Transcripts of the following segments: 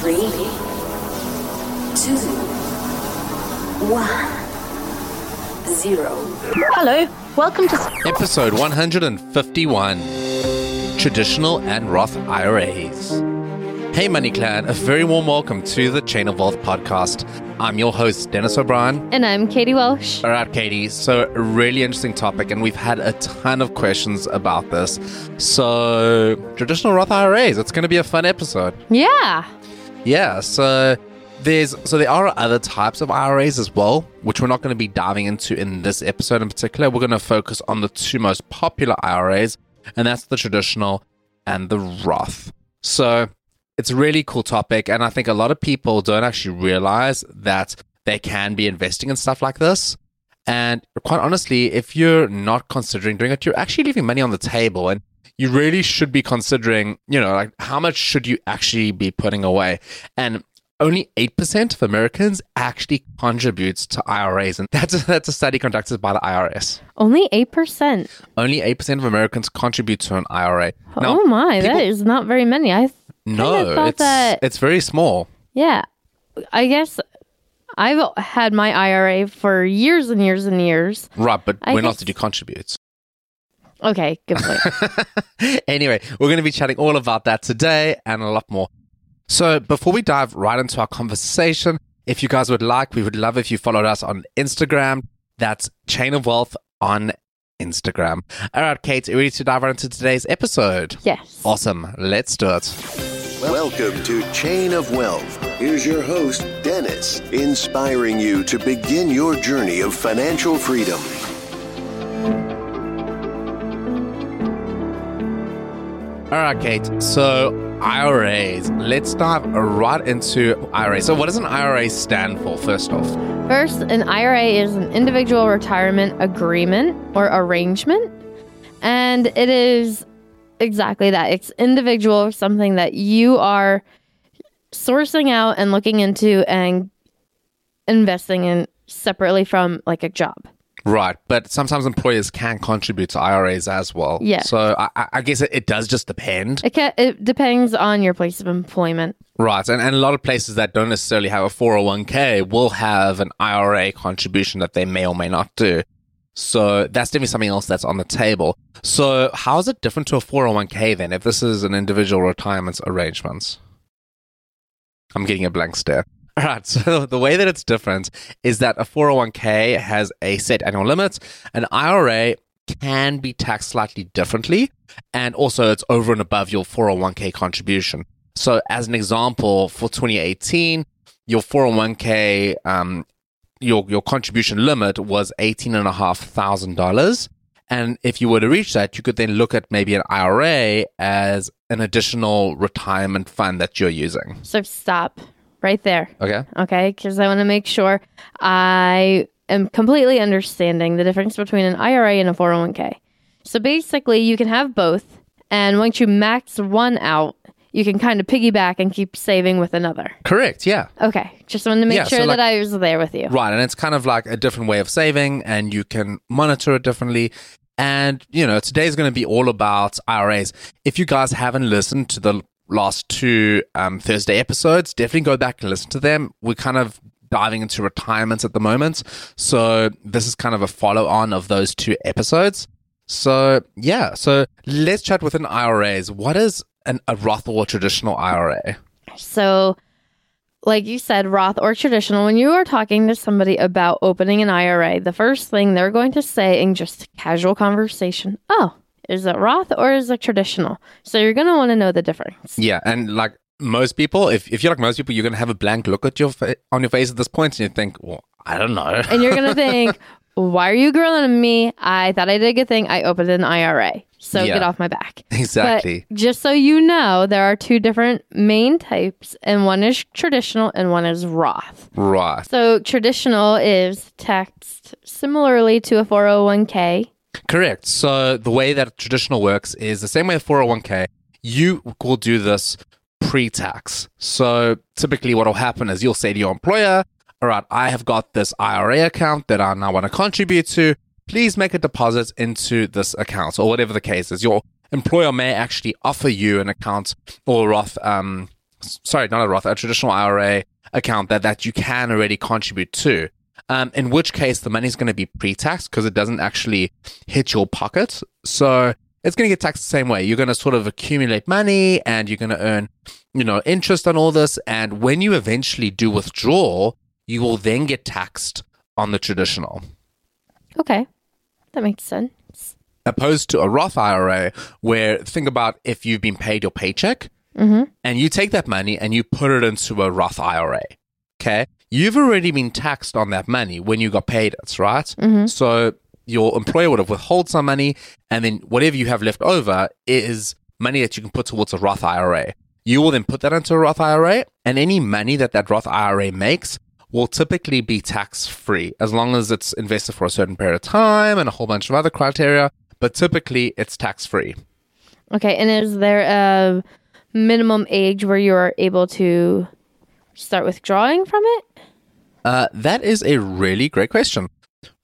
Three, two, one, zero. Hello, welcome to. Episode 151 Traditional and Roth IRAs. Hey, Money Clan, a very warm welcome to the Chain of Wealth podcast. I'm your host, Dennis O'Brien. And I'm Katie Welsh. All right, Katie. So, a really interesting topic, and we've had a ton of questions about this. So, traditional Roth IRAs, it's going to be a fun episode. Yeah. Yeah, so there's so there are other types of IRAs as well, which we're not going to be diving into in this episode in particular. We're going to focus on the two most popular IRAs, and that's the traditional and the Roth. So it's a really cool topic, and I think a lot of people don't actually realize that they can be investing in stuff like this. And quite honestly, if you're not considering doing it, you're actually leaving money on the table. And you really should be considering, you know, like how much should you actually be putting away? And only 8% of Americans actually contributes to IRAs. And that's a, that's a study conducted by the IRS. Only 8%. Only 8% of Americans contribute to an IRA. oh my, that is not very many. I no, it's, that, it's very small. Yeah. I guess I've had my IRA for years and years and years. Right, but I when guess- else did you contribute? Okay, good point. anyway, we're going to be chatting all about that today and a lot more. So, before we dive right into our conversation, if you guys would like, we would love if you followed us on Instagram. That's Chain of Wealth on Instagram. All right, Kate, are you ready to dive right into today's episode? yes. Awesome. Let's do it. Welcome to Chain of Wealth. Here's your host, Dennis, inspiring you to begin your journey of financial freedom. All right, Kate. So, IRAs. Let's dive right into IRAs. So, what does an IRA stand for, first off? First, an IRA is an individual retirement agreement or arrangement. And it is exactly that. It's individual, something that you are sourcing out and looking into and investing in separately from like a job. Right, but sometimes employers can contribute to IRAs as well. Yeah. So I, I- guess it, it does just depend. It, ca- it depends on your place of employment. Right, and, and a lot of places that don't necessarily have a 401k will have an IRA contribution that they may or may not do. So that's definitely something else that's on the table. So how is it different to a 401k then if this is an individual retirement arrangement? I'm getting a blank stare. All right, so the way that it's different is that a 401k has a set annual limit, an IRA can be taxed slightly differently, and also it's over and above your 401k contribution. So, as an example, for 2018, your 401k, um, your your contribution limit was eighteen and a half thousand dollars, and if you were to reach that, you could then look at maybe an IRA as an additional retirement fund that you're using. So stop right there. Okay. Okay. Because I want to make sure I am completely understanding the difference between an IRA and a 401k. So basically, you can have both. And once you max one out, you can kind of piggyback and keep saving with another. Correct. Yeah. Okay. Just wanted to make Yeah, so sure like- that I was there with you. Right. And it's kind of like a different way of saving, and you can monitor it differently. And, you know, today's going to be all about IRAs. If you guys haven't listened to the last two um, Thursday episodes, definitely go back and listen to them. We're kind of diving into retirements at the moment. So this is kind of a follow on of those two episodes. So, yeah. So let's chat within IRAs. What is an, a Roth or traditional IRA? So, like you said, Roth or traditional, when you are talking to somebody about opening an IRA, the first thing they're going to say in just casual conversation, oh, is it Roth or is it traditional? So you're going to want to know the difference. Yeah, and like most people, if, if you're like most people, you're gonna have a blank look at your fa- on your face at this point, and you think, well, I don't know. And you're going to think, why are you grilling me? I thought I did a good thing. I opened an IRA. So Yeah. get off my back. exactly. But just so you know, there are two different main types, and one is traditional and one is Roth. Roth. So traditional is taxed similarly to a 401k. Correct. So the way that traditional works is the same way a 401k. You will do this pre-tax. So typically what will happen is you'll say to your employer, all right, I have got this IRA account that I now want to contribute to. Please make a deposit into this account or whatever the case is. Your employer may actually offer you an account or Roth, um, sorry, not a Roth, a traditional IRA account that, that you can already contribute to. Um, in which case the money's going to be pre-tax because it doesn't actually hit your pocket. So it's going to get taxed the same way. You're going to sort of accumulate money and you're going to earn, you know, interest on all this. And when you eventually do withdraw, you will then get taxed on the traditional. Okay, that makes sense. Opposed to a Roth IRA, where think about if you've been paid your paycheck and you take that money and you put it into a Roth IRA. Okay. You've already been taxed on that money when you got paid it, right? Mm-hmm. So your employer would have withheld some money and then whatever you have left over is money that you can put towards a Roth IRA. You will then put that into a Roth IRA and any money that that Roth IRA makes will typically be tax free as long as it's invested for a certain period of time and a whole bunch of other criteria. But typically it's tax free. Okay, and is there a minimum age where you are able to start withdrawing from it? Uh, that is a really great question.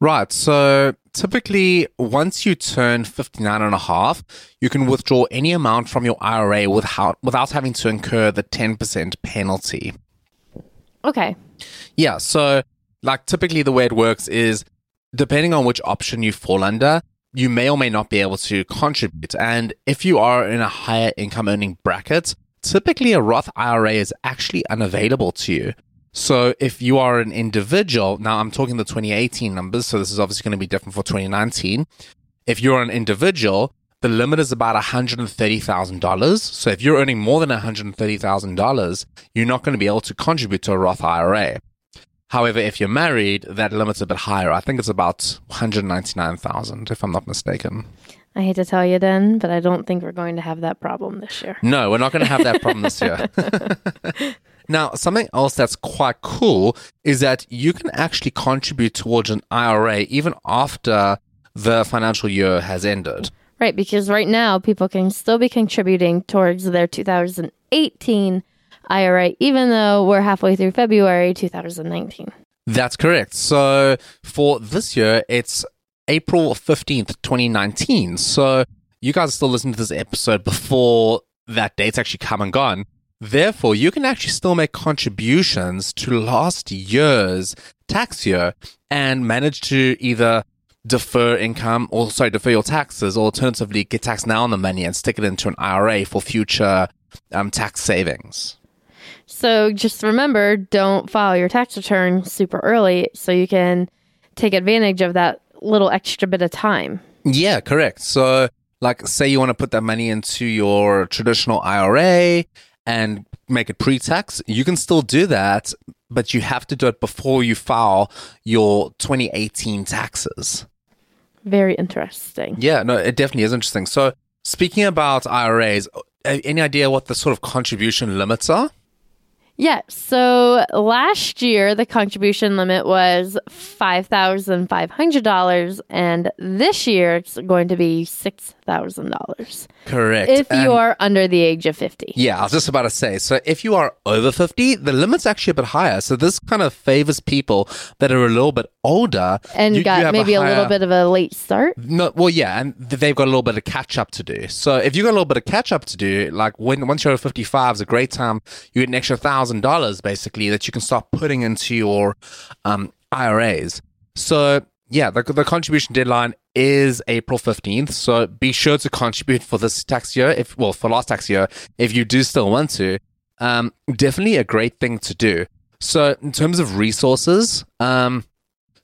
Right. So typically, once you turn 59 and a half, you can withdraw any amount from your IRA without, without having to incur the 10% penalty. Okay. Yeah. So, like, typically the way it works is depending on which option you fall under, you may or may not be able to contribute. And if you are in a higher income earning bracket, typically a Roth IRA is actually unavailable to you. So if you are an individual, now I'm talking the 2018 numbers, so this is obviously going to be different for 2019. If you're an individual, the limit is about $130,000. So if you're earning more than $130,000, you're not going to be able to contribute to a Roth IRA. However, if you're married, that limit's a bit higher. I think it's about 199,000 if I'm not mistaken. I hate to tell you, then, but I don't think we're going to have that problem this year. No, we're not going to have that problem this year. now, something else that's quite cool is that you can actually contribute towards an IRA even after the financial year has ended. Right, because right now people can still be contributing towards their 2018 IRA, even though we're halfway through February 2019. That's correct. So for this year, it's April 15th, 2019. So you guys are still listening to this episode before that date's actually come and gone. Therefore, you can actually still make contributions to last year's tax year and manage to either defer income or sorry, defer your taxes or alternatively get taxed now on the money and stick it into an IRA for future um, tax savings. So just remember, don't file your tax return super early so you can take advantage of that little extra bit of time. Yeah, correct. So, like, say you want to put that money into your traditional IRA and make it pre tax, you can still do that, but you have to do it before you file your 2018 taxes. Very interesting. Yeah, no, it definitely is interesting. So, speaking about IRAs, any idea what the sort of contribution limits are? Yeah. So last year, the contribution limit was $5,500. And this year, it's going to be $6,000 Correct. if you are under the age of 50. Yeah, I was just about to say. So if you are over 50, the limit's actually a bit higher. So this kind of favors people that are a little bit older And You- you got have maybe a, little bit of a late start. No, well, yeah, and they've got a little bit of catch up to do. So if you got a little bit of catch up to do, like when once you're over 55 is a great time, you get an extra thousand dollars basically that you can start putting into your um, IRAs. So yeah, the, the contribution deadline is April 15th. So be sure to contribute for this tax year. If, well, for last tax year, if you do still want to, um, definitely a great thing to do. So in terms of resources, um,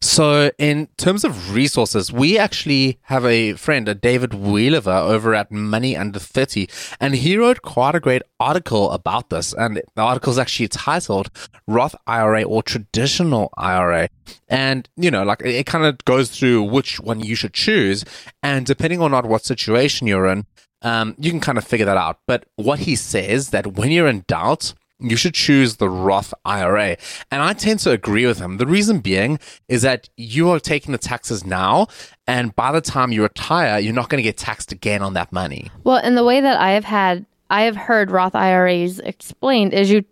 so, in terms of resources, we actually have a friend, a David Weliver, over at Money Under 30, and he wrote quite a great article about this. And the article is actually titled Roth IRA or Traditional IRA. And, you know, like it kind of goes through which one you should choose. And depending on not what situation you're in, um, you can kind of figure that out. But what he says that when you're in doubt, you should choose the Roth IRA. And I tend to agree with him. The reason being is that you are taking the taxes now, and by the time you retire, you're not going to get taxed again on that money. Well, and the way that I have had, I have heard Roth IRAs explained is you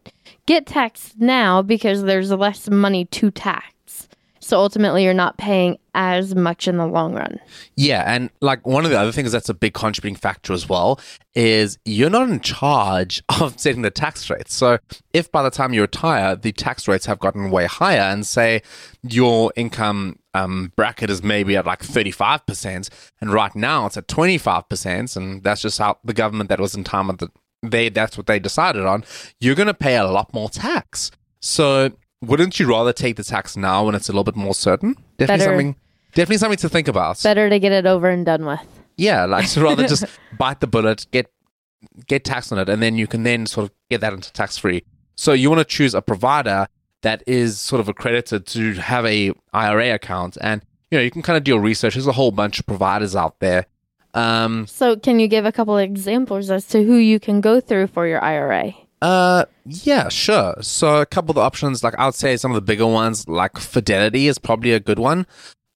get taxed now because there's less money to tax. So ultimately, you're not paying as much in the long run. Yeah. And like one of the other things that's a big contributing factor as well is you're not in charge of setting the tax rates. So if by the time you retire, the tax rates have gotten way higher and say your income um, bracket is maybe at like 35%, and right now it's at 25%, and that's just how the government that was in time at the they that's what they decided on, you're going to pay a lot more tax. So wouldn't you rather take the tax now when it's a little bit more certain? Definitely Better. something. Definitely something to think about. Better to get it over and done with. Yeah, like so rather just bite the bullet, get get taxed on it, and then you can then sort of get that into tax free. So you want to choose a provider that is sort of accredited to have a IRA account, and you know you can kind of do your research. There's a whole bunch of providers out there. Um, So, can you give a couple of examples as to who you can go through for your IRA? Uh, yeah, sure. So a couple of the options, like I would say some of the bigger ones, like Fidelity is probably a good one.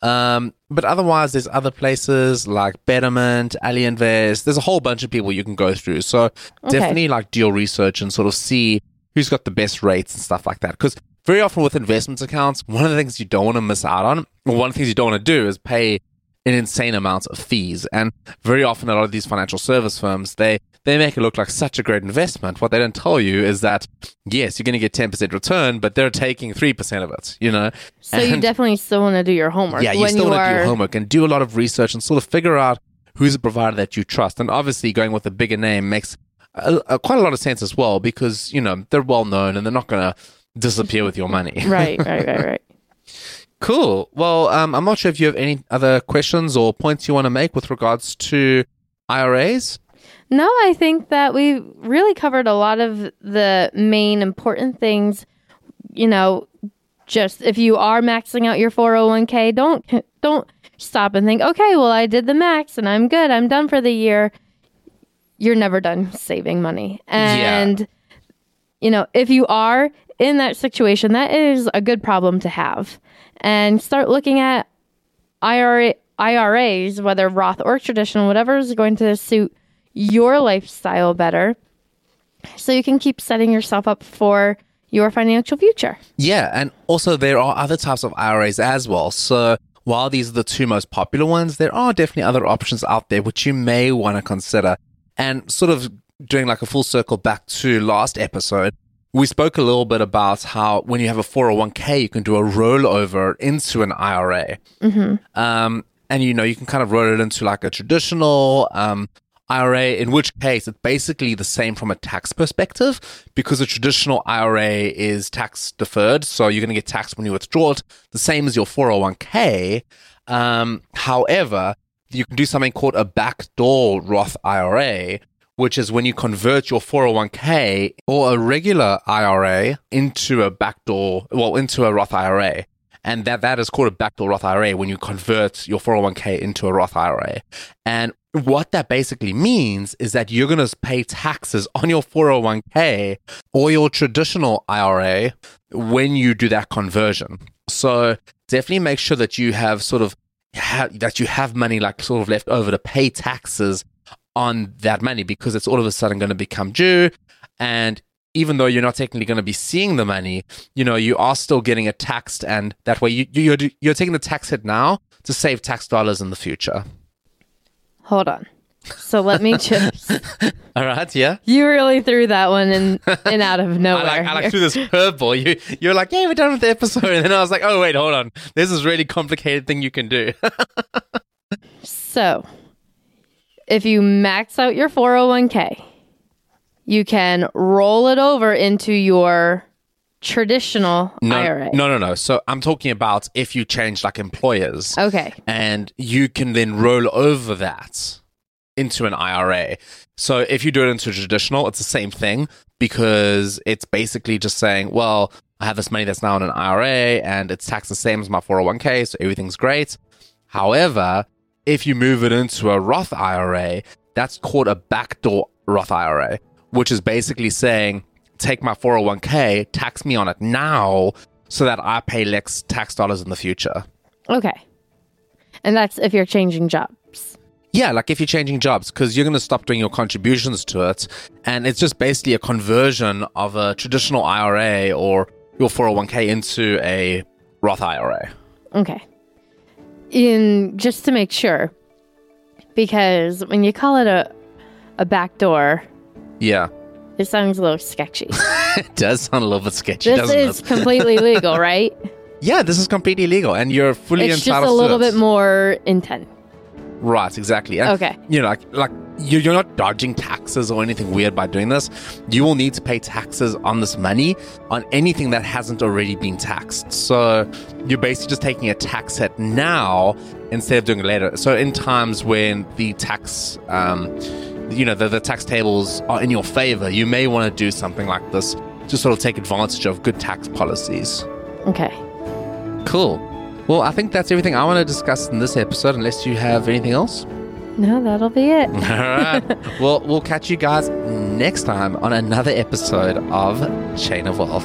Um, but otherwise, there's other places like Betterment, Ally Invest. There's a whole bunch of people you can go through. So definitely like do your research and sort of see who's got the best rates and stuff like that. Because very often with investment accounts, one of the things you don't want to miss out on, or one of the things you don't want to do is pay an insane amount of fees. And very often, a lot of these financial service firms, they they make it look like such a great investment. What they don't tell you is that yes, you're going to get 10% return, but they're taking 3% of it, you know? So, you definitely still want to do your homework. yeah, you still want to do your homework and do a lot of research and sort of figure out who's a provider that you trust. And obviously, going with a bigger name makes a, a, quite a lot of sense as well because, you know, they're well known and they're not going to disappear with your money. Right, right, right, right. Cool. Well, um, I'm not sure if you have any other questions or points you want to make with regards to IRAs. No, I think that we really covered a lot of the main important things. You know, just if you are maxing out your 401k, don't don't stop and think, "Okay, well I did the max and I'm good. I'm done for the year." You're never done saving money. And you know, if you are in that situation, that is a good problem to have. And start looking at IRA, IRAs, whether Roth or traditional, whatever is going to suit your lifestyle better so you can keep setting yourself up for your financial future. Yeah, and also there are other types of IRAs as well. So while these are the two most popular ones, there are definitely other options out there which you may want to consider. And sort of doing like a full circle back to last episode, we spoke a little bit about how when you have a 401k, you can do a rollover into an IRA. Um, and you know, you can kind of roll it into like a traditional um, IRA, in which case it's basically the same from a tax perspective because a traditional IRA is tax deferred. So you're going to get taxed when you withdraw it, the same as your 401k. Um, however, you can do something called a backdoor Roth IRA, which is when you convert your 401k or a regular IRA into a backdoor, well, into a Roth IRA. And that, that is called a backdoor Roth IRA when you convert your 401k into a Roth IRA. And what that basically means is that you're going to pay taxes on your 401k or your traditional IRA when you do that conversion. So definitely make sure that you have sort of ha- that you have money like sort of left over to pay taxes on that money because it's all of a sudden going to become due and even though you're not technically going to be seeing the money, you know, you are still getting it taxed, and that way you, you're you're taking the tax hit now to save tax dollars in the future. Hold on. So let me just. All right, yeah. you really threw that one in and out of I nowhere. like, I like threw this curveball. You you're like, yeah, we're done with the episode, and then I was like, oh wait, hold on. This really complicated thing you can do. So, if you max out your 401k, you can roll it over into your traditional No, IRA. no, no, no. So I'm talking about if you change like employers. Okay. and you can then roll over that into an IRA. So if you do it into traditional, it's the same thing because it's basically just saying, well, I have this money that's now in an IRA and it's taxed the same as my 401k, so everything's great. However, if you move it into a Roth IRA, that's called a backdoor Roth IRA, which is basically saying, take my 401k, tax me on it now so that I pay less tax dollars in the future. Okay. And that's if you're changing jobs. Yeah, like if you're changing jobs, because you're going to stop doing your contributions to it. And it's just basically a conversion of a traditional IRA or your 401k into a Roth IRA. Okay. In just to make sure, because when you call it a a back door, Yeah. It sounds a little sketchy. It does sound a little bit sketchy, this is it? completely legal, right? Yeah, this is completely legal and you're fully it's just a little bit more intense. Right, exactly. And, Okay. You know, like like you- you're not dodging taxes or anything weird by doing this. You will need to pay taxes on this money on anything that hasn't already been taxed. So you're basically just taking a tax hit now instead of doing it later. So in times when the tax, um, you know, the, the tax tables are in your favor, you may want to do something like this to sort of take advantage of good tax policies. Okay. Cool. Well, I think that's everything I want to discuss in this episode, unless you have anything else. No, that'll be it. All right. well, we'll catch you guys next time on another episode of Chain of Wealth.